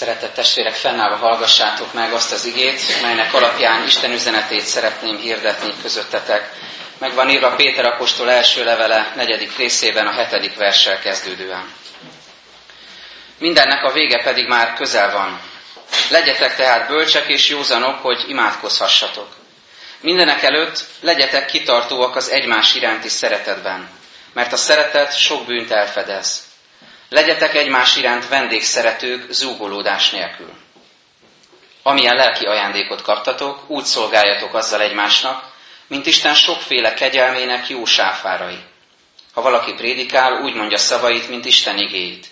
Szeretett testvérek, fennállva hallgassátok meg azt az igét, melynek alapján Isten üzenetét szeretném hirdetni közöttetek. Meg van írva Péter apostol első levele negyedik részében a hetedik verssel kezdődően. Mindennek a vége pedig már közel van. Legyetek tehát bölcsek és józanok, hogy imádkozhassatok. Mindenek előtt legyetek kitartóak az egymás iránti szeretetben, mert a szeretet sok bűnt elfedez. Legyetek egymás iránt vendégszeretők zúgolódás nélkül. Amilyen lelki ajándékot kaptatok, úgy szolgáljatok azzal egymásnak, mint Isten sokféle kegyelmének jó sáfárai. Ha valaki prédikál, úgy mondja szavait, mint Isten igéit.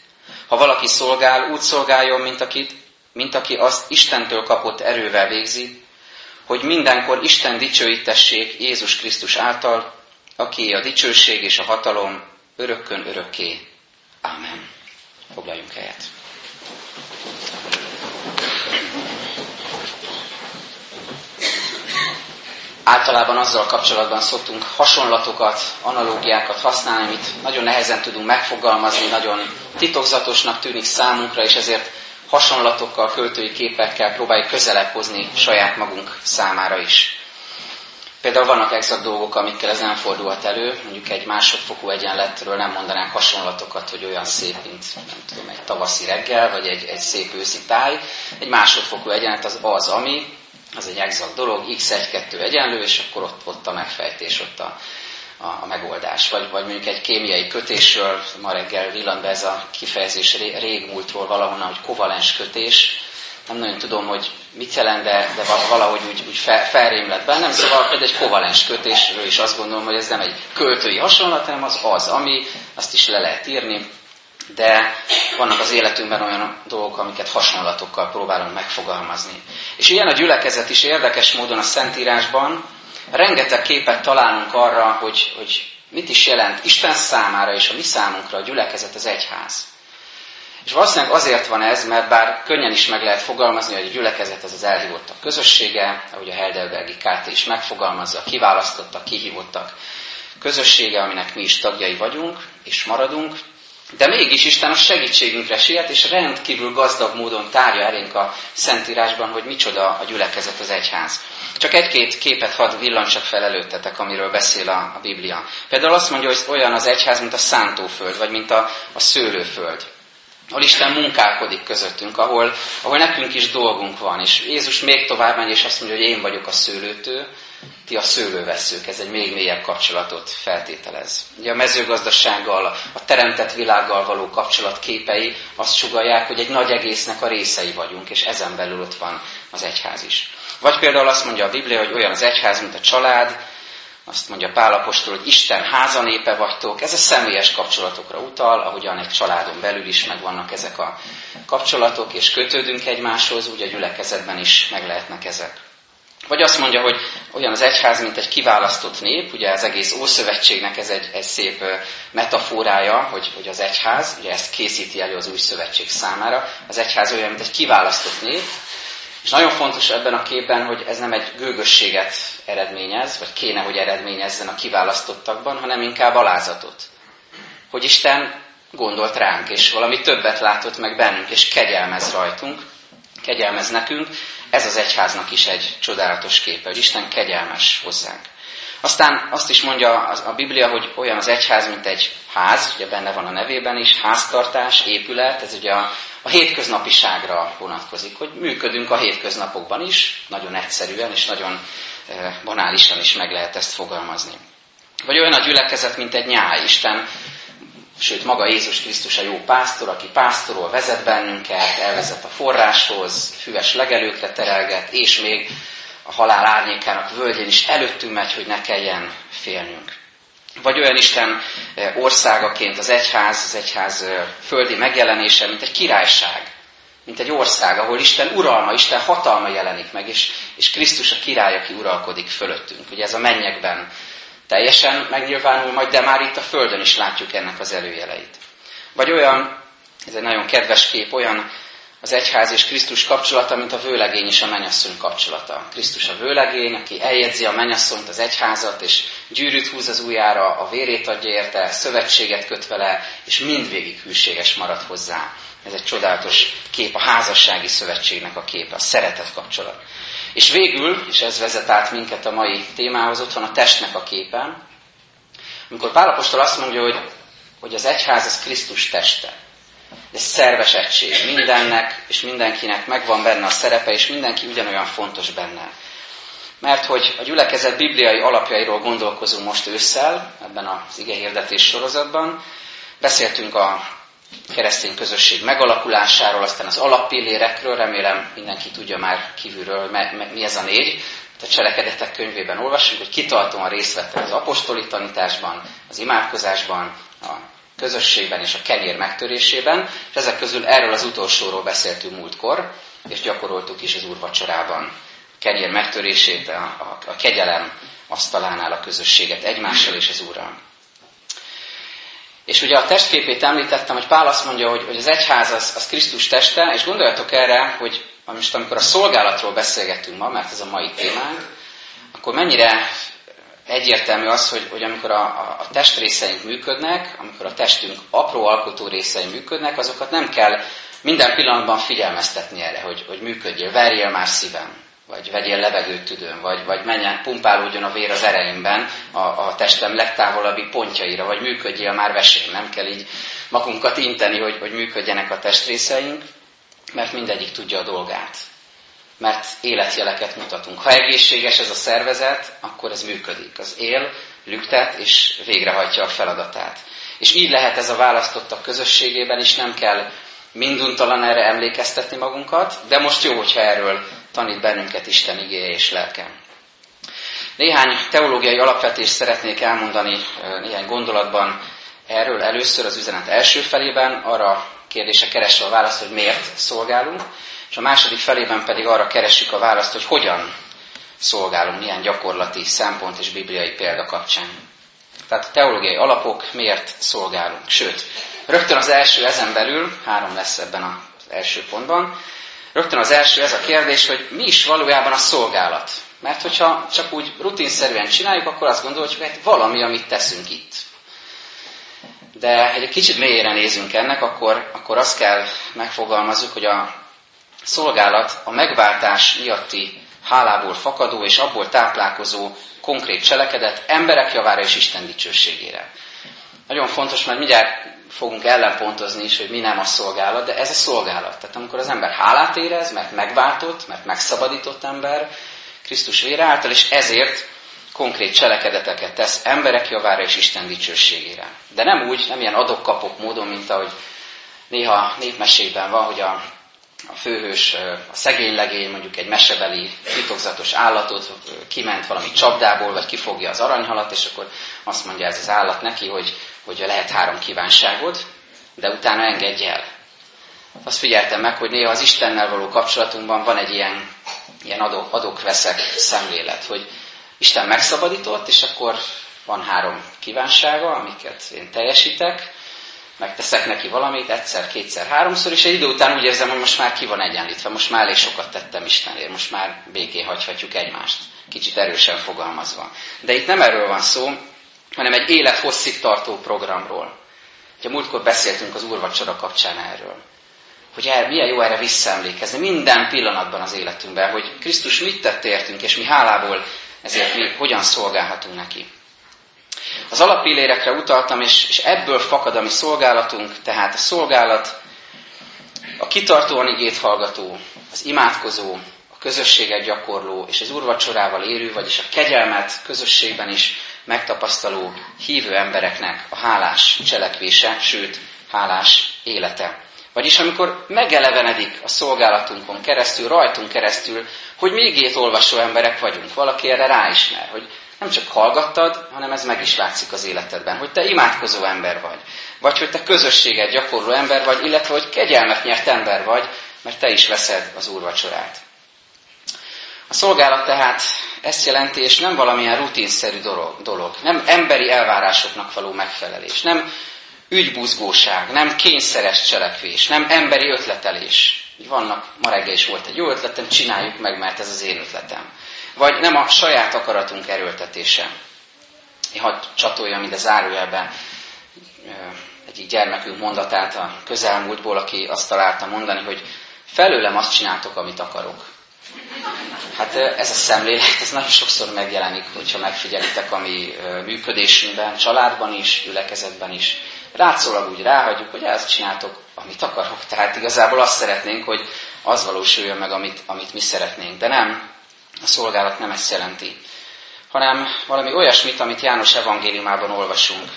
Ha valaki szolgál, úgy szolgáljon, mint, akit, mint aki azt Istentől kapott erővel végzi, hogy mindenkor Isten dicsőítessék Jézus Krisztus által, aki a dicsőség és a hatalom örökkön örökké. Ámen. Foglaljunk helyet. Általában azzal kapcsolatban szoktunk hasonlatokat, analógiákat használni, amit nagyon nehezen tudunk megfogalmazni, nagyon titokzatosnak tűnik számunkra, és ezért hasonlatokkal, költői képekkel próbáljuk közelebb hozni saját magunk számára is. Például vannak exakt dolgok, amikkel ez nem fordulhat elő, mondjuk egy másodfokú egyenletről nem mondanánk hasonlatokat, hogy olyan szép, mint nem tudom, egy tavaszi reggel, vagy egy, egy szép őszi táj. Egy másodfokú egyenlet az az, ami, az egy exakt dolog, x1-2 egyenlő, és akkor ott, ott a megfejtés, ott a, a, a megoldás. Vagy, vagy mondjuk egy kémiai kötésről, ma reggel villant be ez a kifejezés régmúltról valahonnan, hogy kovalens kötés, nem nagyon tudom, hogy mit jelent, de, de valahogy úgy, úgy fel, felrém lett bennem. Szóval például egy kovalens kötésről is azt gondolom, hogy ez nem egy költői hasonlat, hanem az az, ami, azt is le lehet írni, de vannak az életünkben olyan dolgok, amiket hasonlatokkal próbálunk megfogalmazni. És ilyen a gyülekezet is érdekes módon a Szentírásban, rengeteg képet találunk arra, hogy, hogy mit is jelent Isten számára és a mi számunkra a gyülekezet az egyház. És valószínűleg azért van ez, mert bár könnyen is meg lehet fogalmazni, hogy a gyülekezet ez az elhívottak közössége, ahogy a Heidelbergi KT is megfogalmazza, kiválasztottak, kihívottak közössége, aminek mi is tagjai vagyunk, és maradunk, de mégis Isten a segítségünkre siet, és rendkívül gazdag módon tárja elénk a Szentírásban, hogy micsoda a gyülekezet az egyház. Csak egy-két képet hadd villancsak fel előttetek, amiről beszél a, a Biblia. Például azt mondja, hogy olyan az egyház, mint a szántóföld, vagy mint a, a szőlőföld ahol Isten munkálkodik közöttünk, ahol, ahol nekünk is dolgunk van. És Jézus még tovább megy, és azt mondja, hogy én vagyok a szőlőtő, ti a szőlőveszők. Ez egy még mélyebb kapcsolatot feltételez. Ugye a mezőgazdasággal, a teremtett világgal való kapcsolat képei azt sugalják, hogy egy nagy egésznek a részei vagyunk, és ezen belül ott van az egyház is. Vagy például azt mondja a Biblia, hogy olyan az egyház, mint a család, azt mondja Pálapostól, hogy Isten házanépe vagytok. Ez a személyes kapcsolatokra utal, ahogyan egy családon belül is megvannak ezek a kapcsolatok, és kötődünk egymáshoz, úgy a gyülekezetben is meg lehetnek ezek. Vagy azt mondja, hogy olyan az egyház, mint egy kiválasztott nép, ugye az egész Ószövetségnek ez egy, egy szép metaforája, hogy, hogy az egyház, ugye ezt készíti elő az új szövetség számára, az egyház olyan, mint egy kiválasztott nép, és nagyon fontos ebben a képben, hogy ez nem egy gőgösséget eredményez, vagy kéne, hogy eredményezzen a kiválasztottakban, hanem inkább alázatot. Hogy Isten gondolt ránk, és valami többet látott meg bennünk, és kegyelmez rajtunk, kegyelmez nekünk. Ez az egyháznak is egy csodálatos képe, hogy Isten kegyelmes hozzánk. Aztán azt is mondja a Biblia, hogy olyan az egyház, mint egy ház, ugye benne van a nevében is, háztartás, épület, ez ugye a, a hétköznapiságra vonatkozik, hogy működünk a hétköznapokban is, nagyon egyszerűen és nagyon e, banálisan is meg lehet ezt fogalmazni. Vagy olyan a gyülekezet, mint egy nyáj, Isten, sőt maga Jézus Krisztus a jó pásztor, aki pásztorol, vezet bennünket, elvezet a forráshoz, füves legelőkre terelget, és még a halál árnyékának völgyén is előttünk megy, hogy ne kelljen félnünk. Vagy olyan Isten e, országaként az egyház, az egyház e, földi megjelenése, mint egy királyság, mint egy ország, ahol Isten uralma, Isten hatalma jelenik meg, és, és Krisztus a király, aki uralkodik fölöttünk. Ugye ez a mennyekben teljesen megnyilvánul majd, de már itt a földön is látjuk ennek az előjeleit. Vagy olyan, ez egy nagyon kedves kép, olyan az egyház és Krisztus kapcsolata, mint a vőlegény és a menyasszony kapcsolata. Krisztus a vőlegény, aki eljegyzi a menyasszonyt, az egyházat, és gyűrűt húz az ujjára, a vérét adja érte, szövetséget köt vele, és mindvégig hűséges marad hozzá. Ez egy csodálatos kép, a házassági szövetségnek a képe, a szeretet kapcsolat. És végül, és ez vezet át minket a mai témához, ott van a testnek a képe, amikor Pálapostól azt mondja, hogy, hogy az egyház az Krisztus teste. Ez szerves egység. Mindennek és mindenkinek megvan benne a szerepe, és mindenki ugyanolyan fontos benne. Mert hogy a gyülekezet bibliai alapjairól gondolkozunk most ősszel, ebben az igehirdetés sorozatban, beszéltünk a keresztény közösség megalakulásáról, aztán az alappillérekről, remélem mindenki tudja már kívülről, mi ez a négy. A cselekedetek könyvében olvasunk, hogy kitartóan részt vettek az apostoli tanításban, az imádkozásban, a közösségben és a kenyér megtörésében, és ezek közül erről az utolsóról beszéltünk múltkor, és gyakoroltuk is az úrvacsorában. Kenyér megtörését, a, a, a kegyelem asztalánál a közösséget egymással és az Úrral. És ugye a testképét említettem, hogy Pál azt mondja, hogy, hogy az egyház az, az Krisztus teste, és gondoljatok erre, hogy most amikor a szolgálatról beszélgetünk ma, mert ez a mai témánk, akkor mennyire egyértelmű az, hogy, hogy amikor a, a, testrészeink működnek, amikor a testünk apró alkotó részei működnek, azokat nem kell minden pillanatban figyelmeztetni erre, hogy, hogy működjél, verjél már szívem, vagy vegyél levegőt tüdőn, vagy, vagy menjen, pumpálódjon a vér az ereimben a, a testem legtávolabbi pontjaira, vagy működjél már vesén. Nem kell így magunkat inteni, hogy, hogy működjenek a testrészeink, mert mindegyik tudja a dolgát mert életjeleket mutatunk. Ha egészséges ez a szervezet, akkor ez működik. Az él, lüktet és végrehajtja a feladatát. És így lehet ez a választottak közösségében is, nem kell minduntalan erre emlékeztetni magunkat, de most jó, hogyha erről tanít bennünket Isten igéje és lelke. Néhány teológiai alapvetést szeretnék elmondani néhány gondolatban erről először az üzenet első felében, arra kérdése keresve a választ, hogy miért szolgálunk, a második felében pedig arra keressük a választ, hogy hogyan szolgálunk, milyen gyakorlati szempont és bibliai példa kapcsán. Tehát a teológiai alapok, miért szolgálunk. Sőt, rögtön az első ezen belül, három lesz ebben az első pontban, rögtön az első ez a kérdés, hogy mi is valójában a szolgálat. Mert hogyha csak úgy rutinszerűen csináljuk, akkor azt gondoljuk, hogy hát valami, amit teszünk itt. De egy kicsit mélyére nézünk ennek, akkor, akkor azt kell megfogalmazzuk, hogy a szolgálat a megváltás miatti hálából fakadó és abból táplálkozó konkrét cselekedet emberek javára és Isten dicsőségére. Nagyon fontos, mert mindjárt fogunk ellenpontozni is, hogy mi nem a szolgálat, de ez a szolgálat. Tehát amikor az ember hálát érez, mert megváltott, mert megszabadított ember Krisztus vére által, és ezért konkrét cselekedeteket tesz emberek javára és Isten dicsőségére. De nem úgy, nem ilyen adok-kapok módon, mint ahogy néha népmesében van, hogy a a főhős, a szegény legény mondjuk egy mesebeli titokzatos állatot kiment valami csapdából, vagy kifogja az aranyhalat, és akkor azt mondja ez az állat neki, hogy, hogy lehet három kívánságod, de utána engedj el. Azt figyeltem meg, hogy néha az Istennel való kapcsolatunkban van egy ilyen, ilyen adok, adok-veszek szemlélet, hogy Isten megszabadított, és akkor van három kívánsága, amiket én teljesítek, megteszek neki valamit egyszer, kétszer, háromszor, és egy idő után úgy érzem, hogy most már ki van egyenlítve, most már elég sokat tettem Istenért, most már békén hagyhatjuk egymást, kicsit erősen fogalmazva. De itt nem erről van szó, hanem egy élethosszig tartó programról. Ugye múltkor beszéltünk az úrvacsora kapcsán erről. Hogy el, milyen jó erre visszaemlékezni minden pillanatban az életünkben, hogy Krisztus mit tett értünk, és mi hálából ezért mi hogyan szolgálhatunk neki. Az alapillérekre utaltam, és, és ebből fakad a mi szolgálatunk, tehát a szolgálat, a kitartóan igét hallgató, az imádkozó, a közösséget gyakorló és az urvacsorával érő, vagyis a kegyelmet közösségben is megtapasztaló hívő embereknek a hálás cselekvése, sőt, hálás élete. Vagyis amikor megelevenedik a szolgálatunkon keresztül, rajtunk keresztül, hogy még olvasó emberek vagyunk, valaki erre ráismer, hogy nem csak hallgattad, hanem ez meg is látszik az életedben, hogy te imádkozó ember vagy, vagy hogy te közösséget gyakorló ember vagy, illetve hogy kegyelmet nyert ember vagy, mert te is veszed az úrvacsorát. A szolgálat tehát ezt jelenti, és nem valamilyen rutinszerű dolog, nem emberi elvárásoknak való megfelelés, nem ügybuzgóság, nem kényszeres cselekvés, nem emberi ötletelés, vannak, ma reggel is volt egy jó ötletem, csináljuk meg, mert ez az én ötletem. Vagy nem a saját akaratunk erőltetése. Én hadd csatoljam ide zárójelben egyik gyermekünk mondatát a közelmúltból, aki azt találta mondani, hogy felőlem azt csináltok, amit akarok. Hát ez a szemlélet, ez nagyon sokszor megjelenik, hogyha megfigyelitek a mi működésünkben, családban is, gyülekezetben is. Rátszólag úgy ráhagyjuk, hogy ezt csináltok, amit akarok. Tehát igazából azt szeretnénk, hogy az valósuljon meg, amit, amit mi szeretnénk. De nem, a szolgálat nem ezt jelenti, hanem valami olyasmit, amit János evangéliumában olvasunk.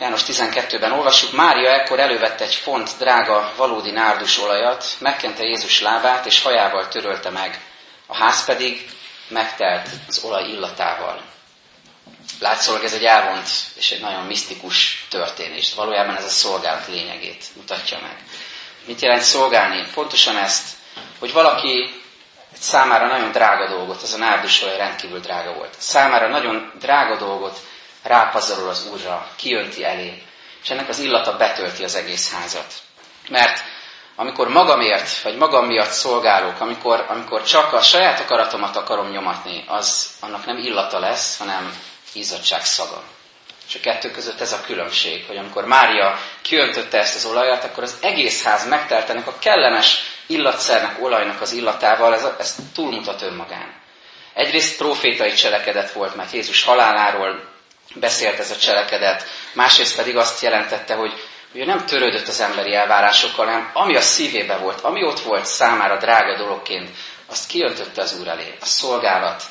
János 12-ben olvassuk, Mária ekkor elővette egy font drága, valódi nárdus olajat, megkente Jézus lábát, és hajával törölte meg. A ház pedig megtelt az olaj illatával. Látszólag ez egy elvont és egy nagyon misztikus történés. Valójában ez a szolgálat lényegét mutatja meg. Mit jelent szolgálni? Pontosan ezt, hogy valaki számára nagyon drága dolgot, az a nárdus olaj rendkívül drága volt. Számára nagyon drága dolgot rápazarol az Úrra, kiönti elé, és ennek az illata betölti az egész házat. Mert amikor magamért, vagy magam miatt szolgálok, amikor, amikor csak a saját akaratomat akarom nyomatni, az annak nem illata lesz, hanem izzadság szaga. És a kettő között ez a különbség, hogy amikor Mária kiöntötte ezt az olajat, akkor az egész ház megtelt ennek a kellemes illatszernek, olajnak az illatával, ez, ez túlmutat önmagán. Egyrészt profétai cselekedet volt, mert Jézus haláláról beszélt ez a cselekedet, másrészt pedig azt jelentette, hogy ugye nem törődött az emberi elvárásokkal, hanem ami a szívébe volt, ami ott volt számára drága dologként, azt kiöntötte az Úr elé. A szolgálat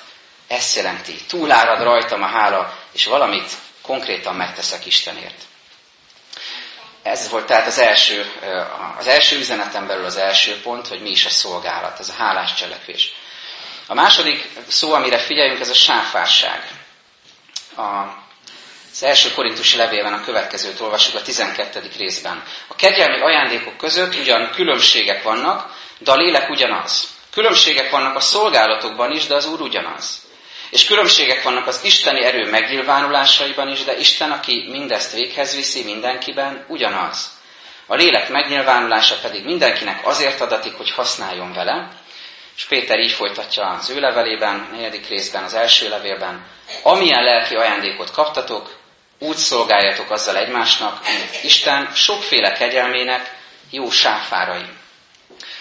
ezt jelenti. Túlárad rajtam a hála, és valamit konkrétan megteszek Istenért. Ez volt tehát az első, az első üzenetem belül az első pont, hogy mi is a szolgálat, ez a hálás cselekvés. A második szó, amire figyeljünk, ez a sáfárság. A, az első korintusi levélben a következőt olvassuk a 12. részben. A kegyelmi ajándékok között ugyan különbségek vannak, de a lélek ugyanaz. Különbségek vannak a szolgálatokban is, de az Úr ugyanaz. És különbségek vannak az isteni erő megnyilvánulásaiban is, de Isten, aki mindezt véghez viszi mindenkiben, ugyanaz. A lélek megnyilvánulása pedig mindenkinek azért adatik, hogy használjon vele, és Péter így folytatja az ő levelében, negyedik részben, az első levélben, amilyen lelki ajándékot kaptatok, úgy szolgáljatok azzal egymásnak, mint Isten sokféle kegyelmének jó sáfárai.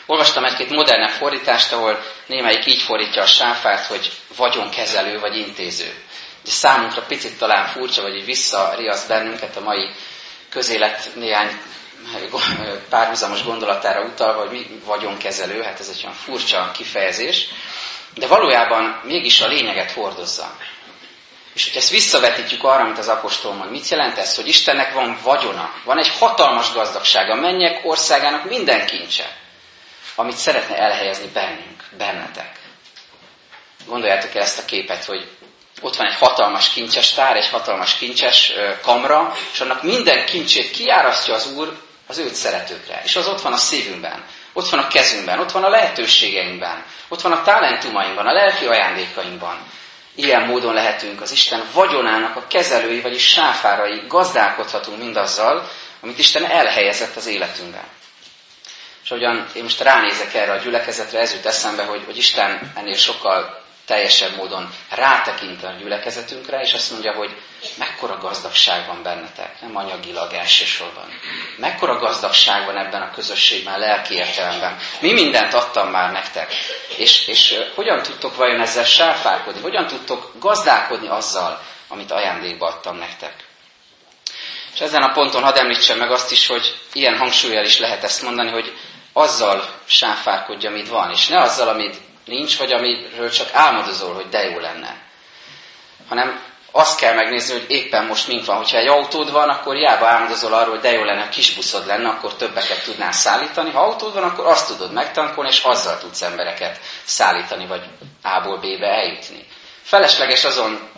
Olvastam egy-két modernebb fordítást, ahol némelyik így fordítja a sáfárt, hogy vagyonkezelő vagy intéző. De számunkra picit talán furcsa, vagy így visszariaszt bennünket a mai közélet néhány párhuzamos gondolatára utalva, hogy mi vagyonkezelő, hát ez egy olyan furcsa kifejezés, de valójában mégis a lényeget hordozza. És hogy ezt visszavetítjük arra, amit az apostol mond, mit jelent ez, hogy Istennek van vagyona, van egy hatalmas gazdagsága, mennyek országának minden kincse, amit szeretne elhelyezni bennünk, bennetek. Gondoljátok el ezt a képet, hogy ott van egy hatalmas kincses tár, egy hatalmas kincses kamra, és annak minden kincsét kiárasztja az Úr az őt szeretőkre. És az ott van a szívünkben, ott van a kezünkben, ott van a lehetőségeinkben, ott van a talentumainkban, a lelki ajándékainkban. Ilyen módon lehetünk az Isten vagyonának a kezelői, vagyis sáfárai, gazdálkodhatunk mindazzal, amit Isten elhelyezett az életünkben. És ahogyan én most ránézek erre a gyülekezetre, ez jut eszembe, hogy, hogy Isten ennél sokkal teljesebb módon rátekint a gyülekezetünkre, és azt mondja, hogy mekkora gazdagság van bennetek, nem anyagilag elsősorban. Mekkora gazdagság van ebben a közösségben, lelki értelemben. Mi mindent adtam már nektek. És, és hogyan tudtok vajon ezzel sáfárkodni? Hogyan tudtok gazdálkodni azzal, amit ajándékba adtam nektek? És ezen a ponton hadd említsem meg azt is, hogy ilyen hangsúlyjal is lehet ezt mondani, hogy azzal sáfárkodj, amit van, és ne azzal, amit nincs, vagy amiről csak álmodozol, hogy de jó lenne. Hanem azt kell megnézni, hogy éppen most mink van. Hogyha egy autód van, akkor hiába álmodozol arról, hogy de jó lenne, kis buszod lenne, akkor többeket tudnál szállítani. Ha autód van, akkor azt tudod megtankolni, és azzal tudsz embereket szállítani, vagy A-ból B-be eljutni. Felesleges azon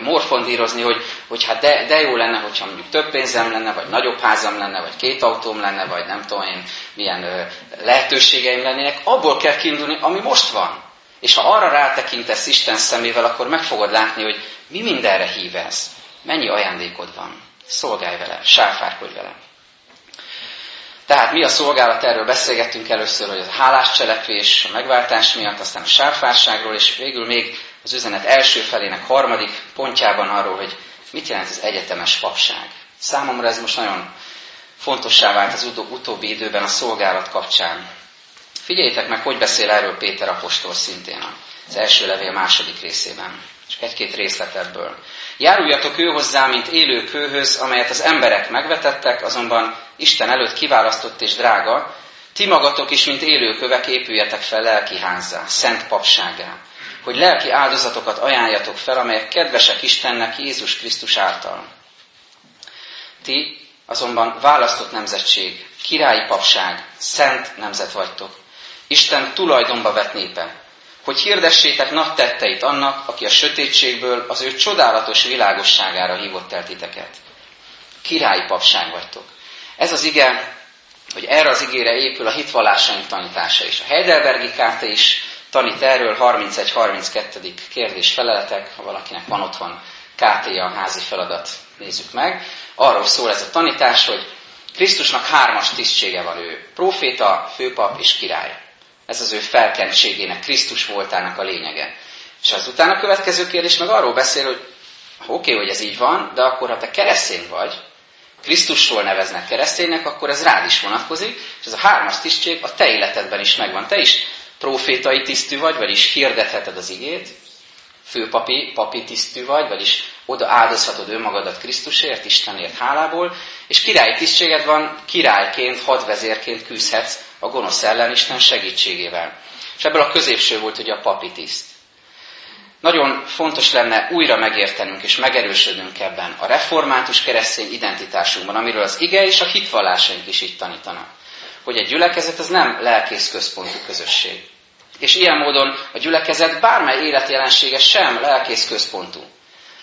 morfondírozni, hogy, hogy hát de, de jó lenne, hogyha mondjuk több pénzem lenne, vagy nagyobb házam lenne, vagy két autóm lenne, vagy nem tudom én milyen lehetőségeim lennének. Abból kell kiindulni, ami most van. És ha arra rátekintesz Isten szemével, akkor meg fogod látni, hogy mi mindenre hív ez. Mennyi ajándékod van. Szolgálj vele, sáfárkodj vele. Tehát mi a szolgálat, erről beszélgettünk először, hogy a hálás cselekvés, a megváltás miatt, aztán a sárfárságról, és végül még az üzenet első felének harmadik pontjában arról, hogy mit jelent az egyetemes papság. Számomra ez most nagyon fontossá vált az utóbbi időben a szolgálat kapcsán. Figyeljétek meg, hogy beszél erről Péter apostol szintén az első levél második részében. Csak egy-két részlet ebből. Járuljatok ő mint élő kőhöz, amelyet az emberek megvetettek, azonban Isten előtt kiválasztott és drága, ti magatok is, mint élőkövek épüljetek fel lelki házzá, szent papságá, hogy lelki áldozatokat ajánljatok fel, amelyek kedvesek Istennek Jézus Krisztus által. Ti azonban választott nemzetség, királyi papság, szent nemzet vagytok, Isten tulajdonba vett népe, hogy hirdessétek nagy tetteit annak, aki a sötétségből az ő csodálatos világosságára hívott el titeket. Királyi papság vagytok. Ez az ige, hogy erre az igére épül a hitvallásaink tanítása is. A Heidelbergi Kárta is tanít erről 31-32. kérdés feleletek, ha valakinek van otthon kt a házi feladat, nézzük meg. Arról szól ez a tanítás, hogy Krisztusnak hármas tisztsége van ő. Proféta, főpap és király. Ez az ő felkentségének, Krisztus voltának a lényege. És az utána következő kérdés meg arról beszél, hogy oké, okay, hogy ez így van, de akkor ha te keresztény vagy, Krisztustól neveznek kereszténynek, akkor ez rád is vonatkozik, és ez a hármas tisztség a te életedben is megvan. Te is profétai tisztű vagy, vagyis hirdetheted az igét, főpapi, papi tisztű vagy, vagyis oda áldozhatod önmagadat Krisztusért, Istenért hálából, és királyi tisztséged van, királyként, hadvezérként küzdhetsz a gonosz ellen Isten segítségével. És ebből a középső volt ugye a papi tiszt. Nagyon fontos lenne újra megértenünk és megerősödnünk ebben a református keresztény identitásunkban, amiről az ige és a hitvallásaink is így tanítanak. Hogy egy gyülekezet az nem lelkész központú közösség. És ilyen módon a gyülekezet bármely életjelensége sem lelkész központú,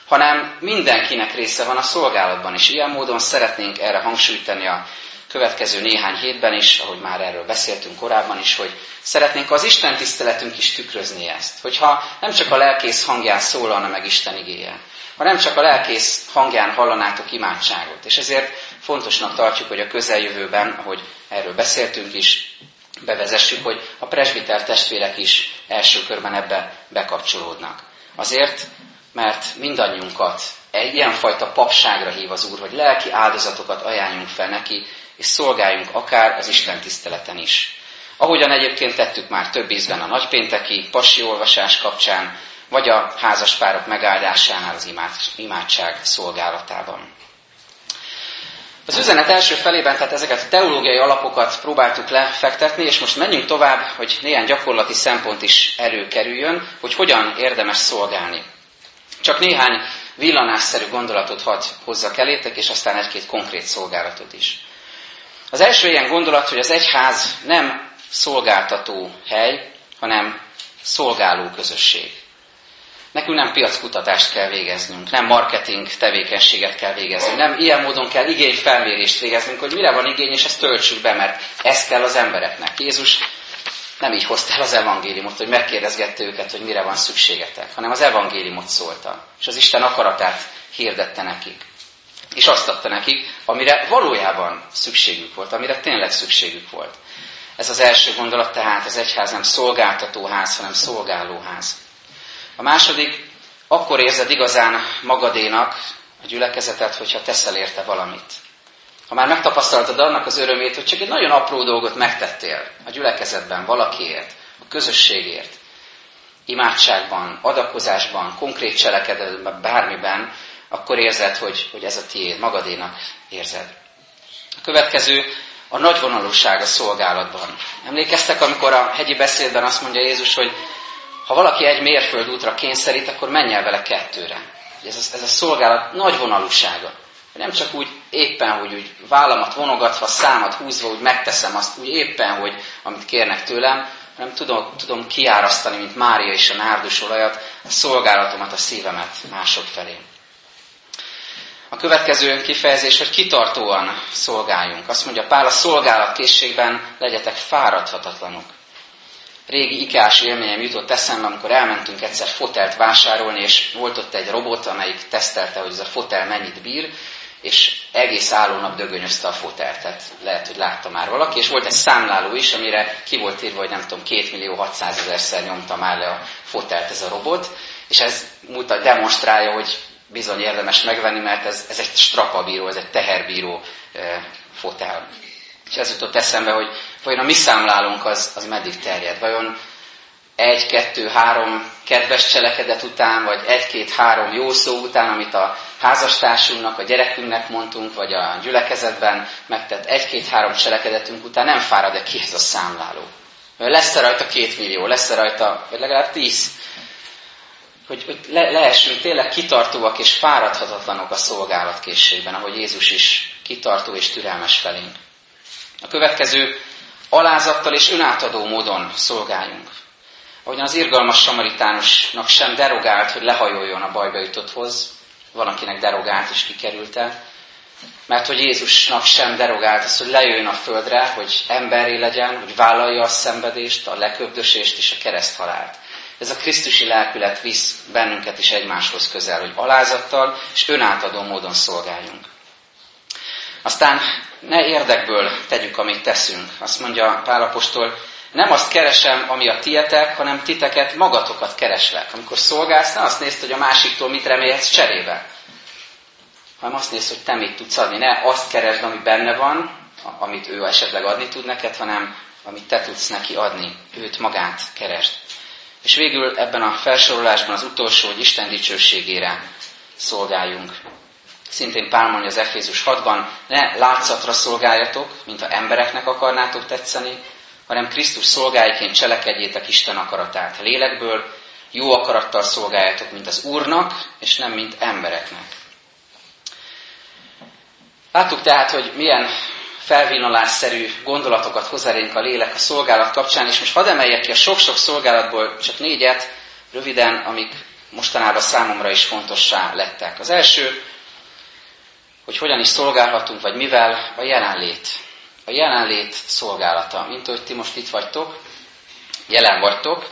hanem mindenkinek része van a szolgálatban, és ilyen módon szeretnénk erre hangsúlyt tenni a következő néhány hétben is, ahogy már erről beszéltünk korábban is, hogy szeretnénk az Isten tiszteletünk is tükrözni ezt. Hogyha nem csak a lelkész hangján szólalna meg Isten igéje, ha nem csak a lelkész hangján hallanátok imádságot. És ezért fontosnak tartjuk, hogy a közeljövőben, ahogy erről beszéltünk is, bevezessük, hogy a presbiter testvérek is első körben ebbe bekapcsolódnak. Azért, mert mindannyiunkat egy ilyenfajta papságra hív az Úr, hogy lelki áldozatokat ajánljunk fel neki, és szolgáljunk akár az Isten tiszteleten is. Ahogyan egyébként tettük már több ízben a nagypénteki pasi olvasás kapcsán, vagy a házaspárok megáldásánál az imádság szolgálatában. Az üzenet első felében tehát ezeket a teológiai alapokat próbáltuk lefektetni, és most menjünk tovább, hogy néhány gyakorlati szempont is előkerüljön, hogy hogyan érdemes szolgálni. Csak néhány villanásszerű gondolatot hadd hozzak elétek, és aztán egy-két konkrét szolgálatot is. Az első ilyen gondolat, hogy az egyház nem szolgáltató hely, hanem szolgáló közösség. Nekünk nem piackutatást kell végeznünk, nem marketing tevékenységet kell végeznünk, nem ilyen módon kell igényfelmérést végeznünk, hogy mire van igény, és ezt töltsük be, mert ez kell az embereknek. Jézus nem így hozta el az evangéliumot, hogy megkérdezgette őket, hogy mire van szükségetek, hanem az evangéliumot szólta, és az Isten akaratát hirdette nekik. És azt adta nekik, amire valójában szükségük volt, amire tényleg szükségük volt. Ez az első gondolat tehát, az egyház nem szolgáltatóház, hanem szolgálóház. A második, akkor érzed igazán magadénak a gyülekezetet, hogyha teszel érte valamit. Ha már megtapasztaltad annak az örömét, hogy csak egy nagyon apró dolgot megtettél a gyülekezetben valakiért, a közösségért, imádságban, adakozásban, konkrét cselekedetben, bármiben, akkor érzed, hogy, hogy ez a tiéd, magadénak érzed. A következő a nagyvonalúság a szolgálatban. Emlékeztek, amikor a hegyi beszédben azt mondja Jézus, hogy ha valaki egy mérföld útra kényszerít, akkor menj el vele kettőre. Ez ez a szolgálat nagy vonalúsága. Nem csak úgy éppen, hogy úgy vállamat vonogatva, számat húzva, úgy megteszem azt, úgy éppen, hogy amit kérnek tőlem, hanem tudom, tudom kiárasztani, mint Mária és a nárdus olajat, a szolgálatomat, a szívemet mások felé. A következő kifejezés, hogy kitartóan szolgáljunk. Azt mondja Pál, a szolgálatkészségben legyetek fáradhatatlanok. Régi ikás élményem jutott eszembe, amikor elmentünk egyszer fotelt vásárolni, és volt ott egy robot, amelyik tesztelte, hogy ez a fotel mennyit bír, és egész állónap dögönyözte a fotelt, tehát lehet, hogy látta már valaki, és volt egy számláló is, amire ki volt írva, hogy nem tudom, 2 millió 600 ezerszer nyomta már le a fotelt ez a robot, és ez mutat, demonstrálja, hogy bizony érdemes megvenni, mert ez, ez egy strapabíró, ez egy teherbíró e, fotel. És ez jutott eszembe, hogy vajon a mi számlálónk az, az meddig terjed? Vajon egy, kettő, három kedves cselekedet után, vagy egy-két-három jó szó után, amit a házastársunknak, a gyerekünknek mondtunk, vagy a gyülekezetben megtett egy-két-három cselekedetünk után nem fárad-e ki ez a számláló? Lesz-e rajta két millió, lesz-e rajta, vagy legalább tíz? Hogy, hogy le, lehessünk tényleg kitartóak és fáradhatatlanok a szolgálatkészségben, ahogy Jézus is kitartó és türelmes felénk. A következő alázattal és önátadó módon szolgáljunk. Ahogyan az irgalmas samaritánusnak sem derogált, hogy lehajoljon a bajba jutotthoz, van, akinek derogált és kikerülte, mert hogy Jézusnak sem derogált az, hogy lejöjjön a földre, hogy emberi legyen, hogy vállalja a szenvedést, a leköbdösést és a kereszthalált. Ez a Krisztusi lelkület visz bennünket is egymáshoz közel, hogy alázattal és önátadó módon szolgáljunk. Aztán ne érdekből tegyük, amit teszünk. Azt mondja Pálapostól, nem azt keresem, ami a tietek, hanem titeket, magatokat kereslek. Amikor szolgálsz, ne azt nézd, hogy a másiktól mit remélhetsz cserébe, hanem azt nézd, hogy te mit tudsz adni. Ne azt keresd, ami benne van, amit ő esetleg adni tud neked, hanem amit te tudsz neki adni. Őt magát keresd. És végül ebben a felsorolásban az utolsó, hogy Isten dicsőségére szolgáljunk. Szintén Pál mondja az Efézus 6-ban, ne látszatra szolgáljatok, mint ha embereknek akarnátok tetszeni, hanem Krisztus szolgáiként cselekedjétek Isten akaratát. Lélekből jó akarattal szolgáljátok, mint az Úrnak, és nem mint embereknek. Láttuk tehát, hogy milyen felvillalásszerű gondolatokat hoz elénk a lélek a szolgálat kapcsán, és most hadd emeljek ki a sok-sok szolgálatból csak négyet, röviden, amik mostanában számomra is fontossá lettek. Az első, hogy hogyan is szolgálhatunk, vagy mivel a jelenlét a jelenlét szolgálata. Mint hogy ti most itt vagytok, jelen vagytok,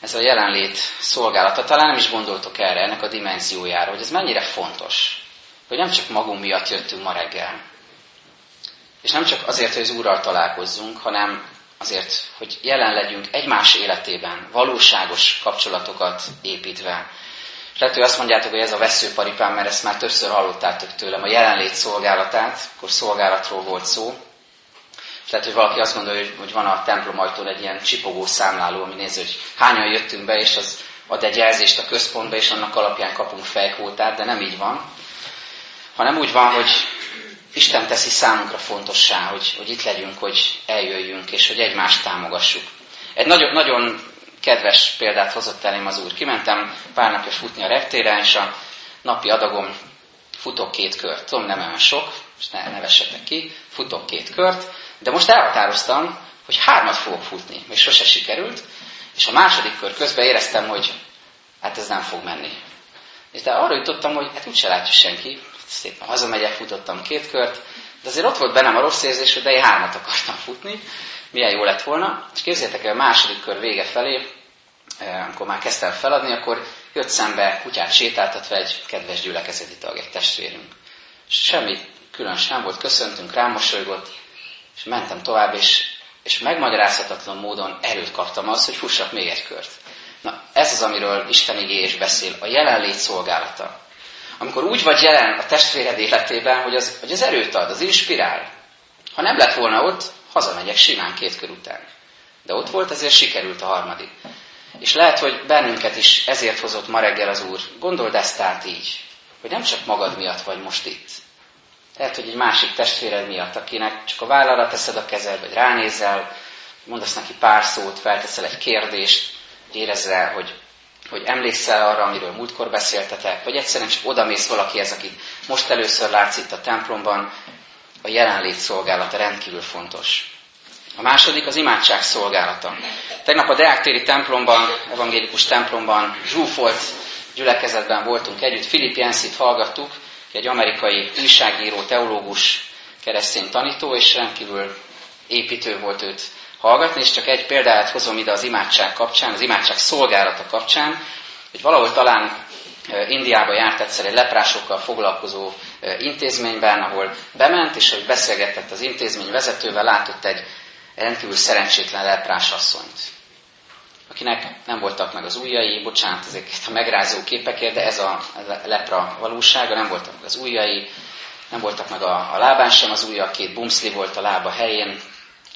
ez a jelenlét szolgálata. Talán nem is gondoltok erre, ennek a dimenziójára, hogy ez mennyire fontos. Hogy nem csak magunk miatt jöttünk ma reggel. És nem csak azért, hogy az Úrral találkozzunk, hanem azért, hogy jelen legyünk egymás életében, valóságos kapcsolatokat építve. Lehet, hogy azt mondjátok, hogy ez a veszőparipám, mert ezt már többször hallottátok tőlem, a jelenlét szolgálatát, akkor szolgálatról volt szó, tehát, hogy valaki azt gondolja, hogy van a templom ajtón egy ilyen csipogó számláló, ami nézi, hogy hányan jöttünk be, és az ad egy jelzést a központba, és annak alapján kapunk fejkótát, de nem így van. Hanem úgy van, hogy Isten teszi számunkra fontossá, hogy, hogy itt legyünk, hogy eljöjjünk, és hogy egymást támogassuk. Egy nagyon, nagyon kedves példát hozott elém az Úr. Kimentem pár napja futni a reptéren, és a napi adagom futok két kört. Tudom, nem olyan sok, és ne, ne vessetek ki, futok két kört, de most elhatároztam, hogy hármat fogok futni, még sose sikerült, és a második kör közben éreztem, hogy hát ez nem fog menni. És de arra jutottam, hogy hát úgyse látja senki, szépen hazamegyek, futottam két kört, de azért ott volt bennem a rossz érzés, hogy de én hármat akartam futni, milyen jó lett volna. És képzeljétek el, a második kör vége felé, eh, amikor már kezdtem feladni, akkor jött szembe kutyát sétáltatva egy kedves gyülekezeti tag, egy testvérünk. Semmi különös nem volt, köszöntünk, rámosolygott, és mentem tovább, és, és megmagyarázhatatlan módon erőt kaptam az, hogy fussak még egy kört. Na, ez az, amiről Isten igé is beszél, a jelenlét szolgálata. Amikor úgy vagy jelen a testvéred életében, hogy az, hogy az erőt ad, az inspirál. Ha nem lett volna ott, hazamegyek simán két kör után. De ott volt, ezért sikerült a harmadik. És lehet, hogy bennünket is ezért hozott ma reggel az Úr. Gondold ezt át így, hogy nem csak magad miatt vagy most itt, lehet, hogy egy másik testvéred miatt, akinek csak a vállalra teszed a kezed, vagy ránézel, mondasz neki pár szót, felteszel egy kérdést, hogy hogy, hogy emlékszel arra, amiről múltkor beszéltetek, vagy egyszerűen csak odamész valakihez, akit most először látsz itt a templomban, a jelenlét szolgálata rendkívül fontos. A második az imádság szolgálata. Tegnap a Deáktéri templomban, evangélikus templomban, zsúfolt gyülekezetben voltunk együtt, Filip Jenszit hallgattuk, egy amerikai újságíró, teológus, keresztény tanító, és rendkívül építő volt őt hallgatni, és csak egy példát hozom ide az imádság kapcsán, az imádság szolgálata kapcsán, hogy valahol talán Indiába járt egyszer egy leprásokkal foglalkozó intézményben, ahol bement, és hogy beszélgetett az intézmény vezetővel, látott egy rendkívül szerencsétlen leprás asszonyt, akinek nem voltak meg az ujjai, bocsánat ezeket a megrázó képekért, de ez a lepra valósága, nem voltak meg az ujjai, nem voltak meg a, a lábán sem az ujja, két bumszli volt a lába helyén,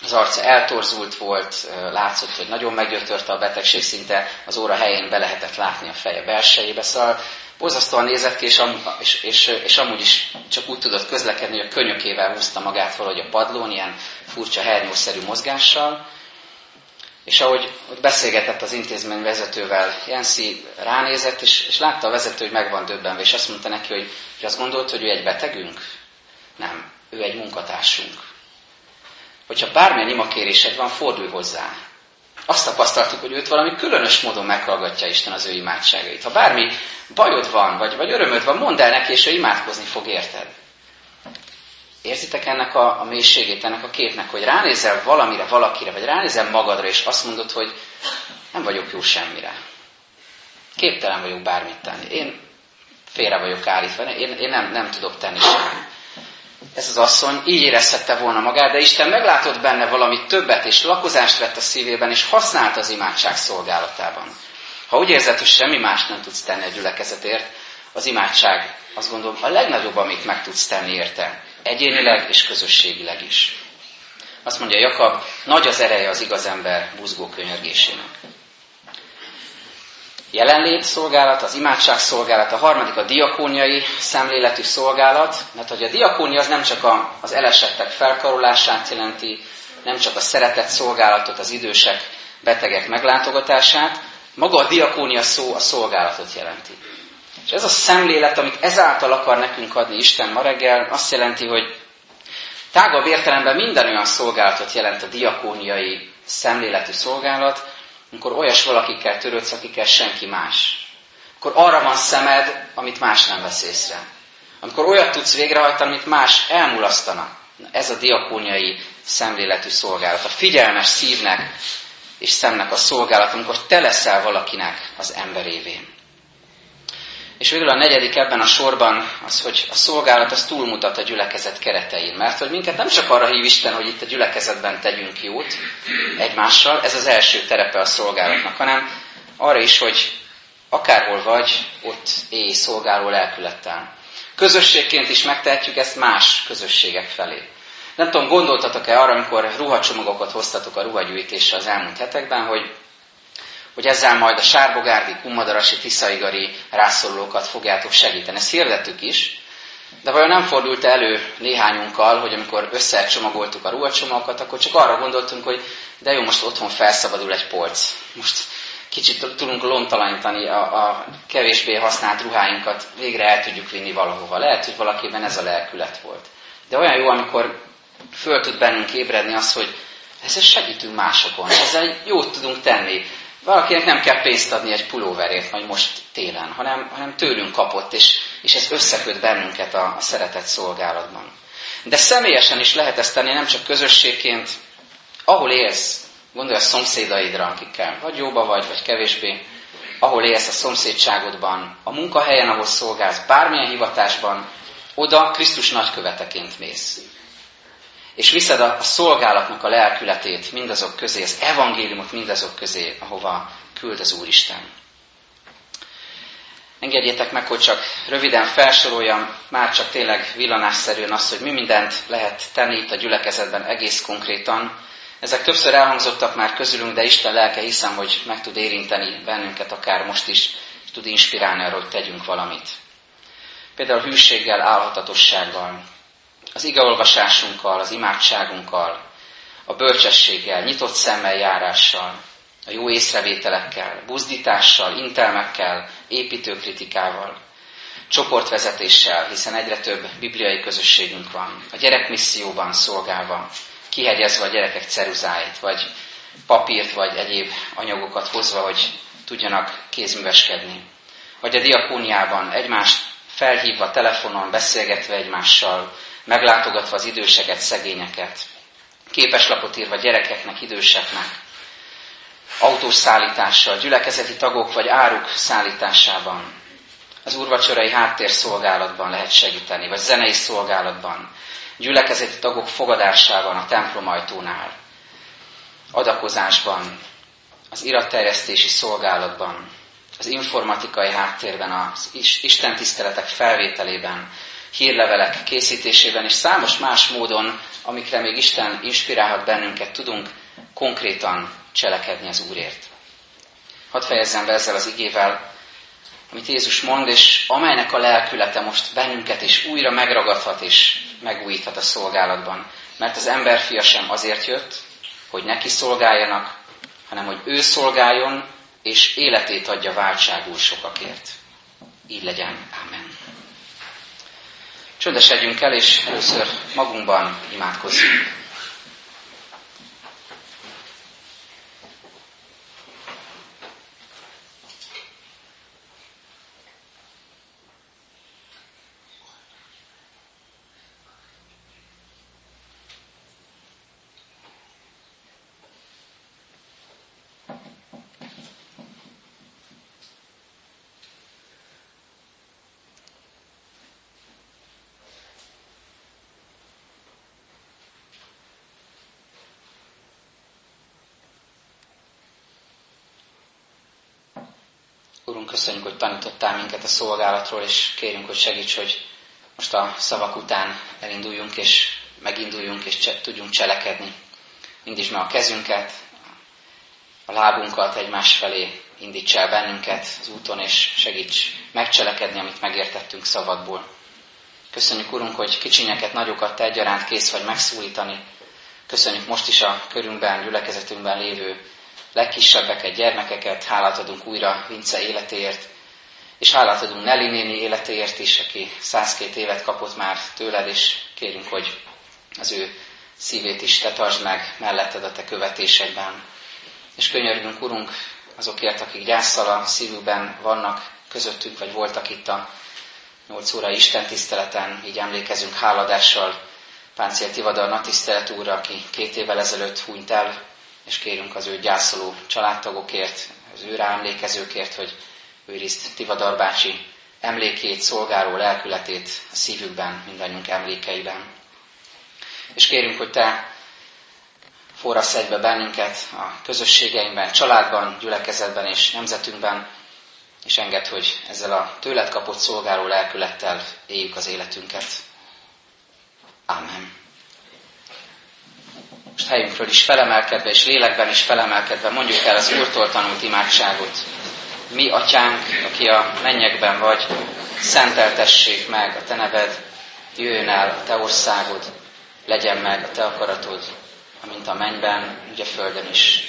az arca eltorzult volt, látszott, hogy nagyon meggyötörte a betegség, szinte az óra helyén be lehetett látni a feje belsejébe, szóval borzasztóan nézett ki, és, és, és, és amúgy is csak úgy tudott közlekedni, hogy a könyökével húzta magát valahogy a padlón, ilyen furcsa hernyószerű mozgással, és ahogy ott beszélgetett az intézmény vezetővel, Jensi ránézett, és, és látta a vezető, hogy meg van döbbenve, és azt mondta neki, hogy, hogy azt gondolt, hogy ő egy betegünk? Nem, ő egy munkatársunk. Hogyha bármilyen imakérésed van, fordulj hozzá. Azt tapasztaltuk, hogy őt valami különös módon meghallgatja Isten az ő imádságait. Ha bármi bajod van, vagy, vagy örömöd van, mondd el neki, és ő imádkozni fog, érted? Érzitek ennek a, a mélységét, ennek a képnek, hogy ránézel valamire, valakire, vagy ránézel magadra, és azt mondod, hogy nem vagyok jó semmire. Képtelen vagyok bármit tenni. Én félre vagyok állítva, én, én nem, nem tudok tenni semmit. Ez az asszony így érezhette volna magát, de Isten meglátott benne valamit többet, és lakozást vett a szívében, és használt az imádság szolgálatában. Ha úgy érzed, hogy semmi más nem tudsz tenni a gyülekezetért, az imádság azt gondolom a legnagyobb, amit meg tudsz tenni érte, egyénileg és közösségileg is. Azt mondja Jakab, nagy az ereje az igaz ember buzgó könyörgésének. Jelenlét szolgálat, az imádság szolgálat, a harmadik a diakóniai szemléletű szolgálat, mert hogy a diakónia az nem csak a, az elesettek felkarolását jelenti, nem csak a szeretett szolgálatot, az idősek, betegek meglátogatását, maga a diakónia szó a szolgálatot jelenti. És ez a szemlélet, amit ezáltal akar nekünk adni Isten ma reggel, azt jelenti, hogy tágabb értelemben minden olyan szolgálatot jelent a diakóniai szemléletű szolgálat, amikor olyas valakikkel törődsz, akikkel senki más. Akkor arra van szemed, amit más nem vesz észre. Amikor olyat tudsz végrehajtani, amit más elmulasztana. Ez a diakóniai szemléletű szolgálat. A figyelmes szívnek és szemnek a szolgálat, amikor te leszel valakinek az emberévén. És végül a negyedik ebben a sorban az, hogy a szolgálat az túlmutat a gyülekezet keretein. Mert hogy minket nem csak arra hív Isten, hogy itt a gyülekezetben tegyünk jót egymással, ez az első terepe a szolgálatnak, hanem arra is, hogy akárhol vagy, ott élj szolgáló lelkülettel. Közösségként is megtehetjük ezt más közösségek felé. Nem tudom, gondoltatok-e arra, amikor ruhacsomagokat hoztatok a ruhagyűjtésre az elmúlt hetekben, hogy hogy ezzel majd a sárbogárdi, kumadarasi, tiszaigari rászorulókat fogjátok segíteni. Ezt hirdettük is, de vajon nem fordult elő néhányunkkal, hogy amikor összecsomagoltuk a ruhacsomagokat, akkor csak arra gondoltunk, hogy de jó, most otthon felszabadul egy polc. Most kicsit tudunk lontalanítani a, a kevésbé használt ruháinkat, végre el tudjuk vinni valahova. Lehet, hogy valakiben ez a lelkület volt. De olyan jó, amikor föl tud bennünk ébredni az, hogy ezzel segítünk másokon, ezzel jót tudunk tenni. Valakinek nem kell pénzt adni egy pulóverért, majd most télen, hanem, hanem tőlünk kapott, és, és ez összeköt bennünket a, a szeretett szolgálatban. De személyesen is lehet ezt tenni, nem csak közösségként, ahol élsz, gondolj a szomszédaidra, akikkel vagy jóba vagy, vagy kevésbé, ahol élsz a szomszédságodban, a munkahelyen, ahol szolgálsz, bármilyen hivatásban, oda Krisztus nagyköveteként mész és viszed a, szolgálatnak a lelkületét mindazok közé, az evangéliumot mindazok közé, ahova küld az Úristen. Engedjétek meg, hogy csak röviden felsoroljam, már csak tényleg villanásszerűen azt, hogy mi mindent lehet tenni itt a gyülekezetben egész konkrétan. Ezek többször elhangzottak már közülünk, de Isten lelke hiszem, hogy meg tud érinteni bennünket akár most is, és tud inspirálni arra, hogy tegyünk valamit. Például hűséggel, álhatatossággal, az igeolvasásunkkal, az imádságunkkal, a bölcsességgel, nyitott szemmel járással, a jó észrevételekkel, buzdítással, intelmekkel, építőkritikával, csoportvezetéssel, hiszen egyre több bibliai közösségünk van, a gyerekmisszióban szolgálva, kihegyezve a gyerekek ceruzáit, vagy papírt, vagy egyéb anyagokat hozva, hogy tudjanak kézműveskedni. Vagy a diakóniában egymást felhívva telefonon, beszélgetve egymással, meglátogatva az időseket, szegényeket, képeslapot írva gyerekeknek, időseknek, autós szállítással, gyülekezeti tagok vagy áruk szállításában, az úrvacsorai háttérszolgálatban lehet segíteni, vagy zenei szolgálatban, gyülekezeti tagok fogadásában a templomajtónál, adakozásban, az iratterjesztési szolgálatban, az informatikai háttérben, az Isten tiszteletek felvételében, hírlevelek készítésében, és számos más módon, amikre még Isten inspirálhat bennünket, tudunk konkrétan cselekedni az Úrért. Hadd fejezzem be ezzel az igével, amit Jézus mond, és amelynek a lelkülete most bennünket is újra megragadhat és megújíthat a szolgálatban. Mert az emberfia sem azért jött, hogy neki szolgáljanak, hanem hogy ő szolgáljon, és életét adja váltságul sokakért. Így legyen. Amen. Csöndesedjünk el, és először magunkban imádkozzunk. Urunk, köszönjük, hogy tanítottál minket a szolgálatról, és kérünk, hogy segíts, hogy most a szavak után elinduljunk, és meginduljunk, és cse- tudjunk cselekedni. Indítsd meg a kezünket, a lábunkat egymás felé, indíts el bennünket az úton, és segíts megcselekedni, amit megértettünk szavadból. Köszönjük, Urunk, hogy kicsinyeket, nagyokat te egyaránt kész vagy megszólítani. Köszönjük most is a körünkben, gyülekezetünkben lévő legkisebbeket, gyermekeket, hálát adunk újra Vince életéért, és hálát adunk Nelly néni életéért is, aki 102 évet kapott már tőled, és kérünk, hogy az ő szívét is te tartsd meg melletted a te követésedben. És könyörgünk, Urunk, azokért, akik gyászsal a szívükben vannak közöttünk, vagy voltak itt a 8 óra Isten tiszteleten, így emlékezünk háladással Páncél Tivadar Natisztelet úrra, aki két évvel ezelőtt hunyt el, és kérünk az ő gyászoló családtagokért, az ő emlékezőkért, hogy őrizd Tivadar bácsi emlékét, szolgáló lelkületét a szívükben, mindannyiunk emlékeiben. És kérünk, hogy Te forrasz egybe bennünket a közösségeinkben, családban, gyülekezetben és nemzetünkben, és enged, hogy ezzel a tőled kapott szolgáló lelkülettel éljük az életünket. Amen most helyünkről is felemelkedve, és lélekben is felemelkedve mondjuk el az Úrtól tanult imádságot. Mi, Atyánk, aki a mennyekben vagy, szenteltessék meg a Te neved, jöjjön el a Te országod, legyen meg a Te akaratod, amint a mennyben, úgy a földön is.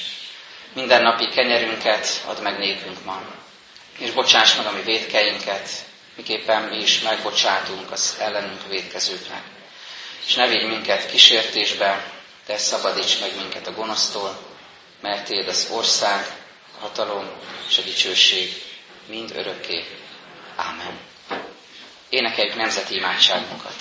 Minden napi kenyerünket add meg nékünk ma, és bocsáss meg a mi védkeinket, miképpen mi is megbocsátunk az ellenünk védkezőknek. És ne vigy minket kísértésbe, te szabadíts meg minket a gonosztól, mert Téd az ország, a hatalom és a dicsőség mind örökké. Ámen. Énekeljük nemzeti imádságunkat.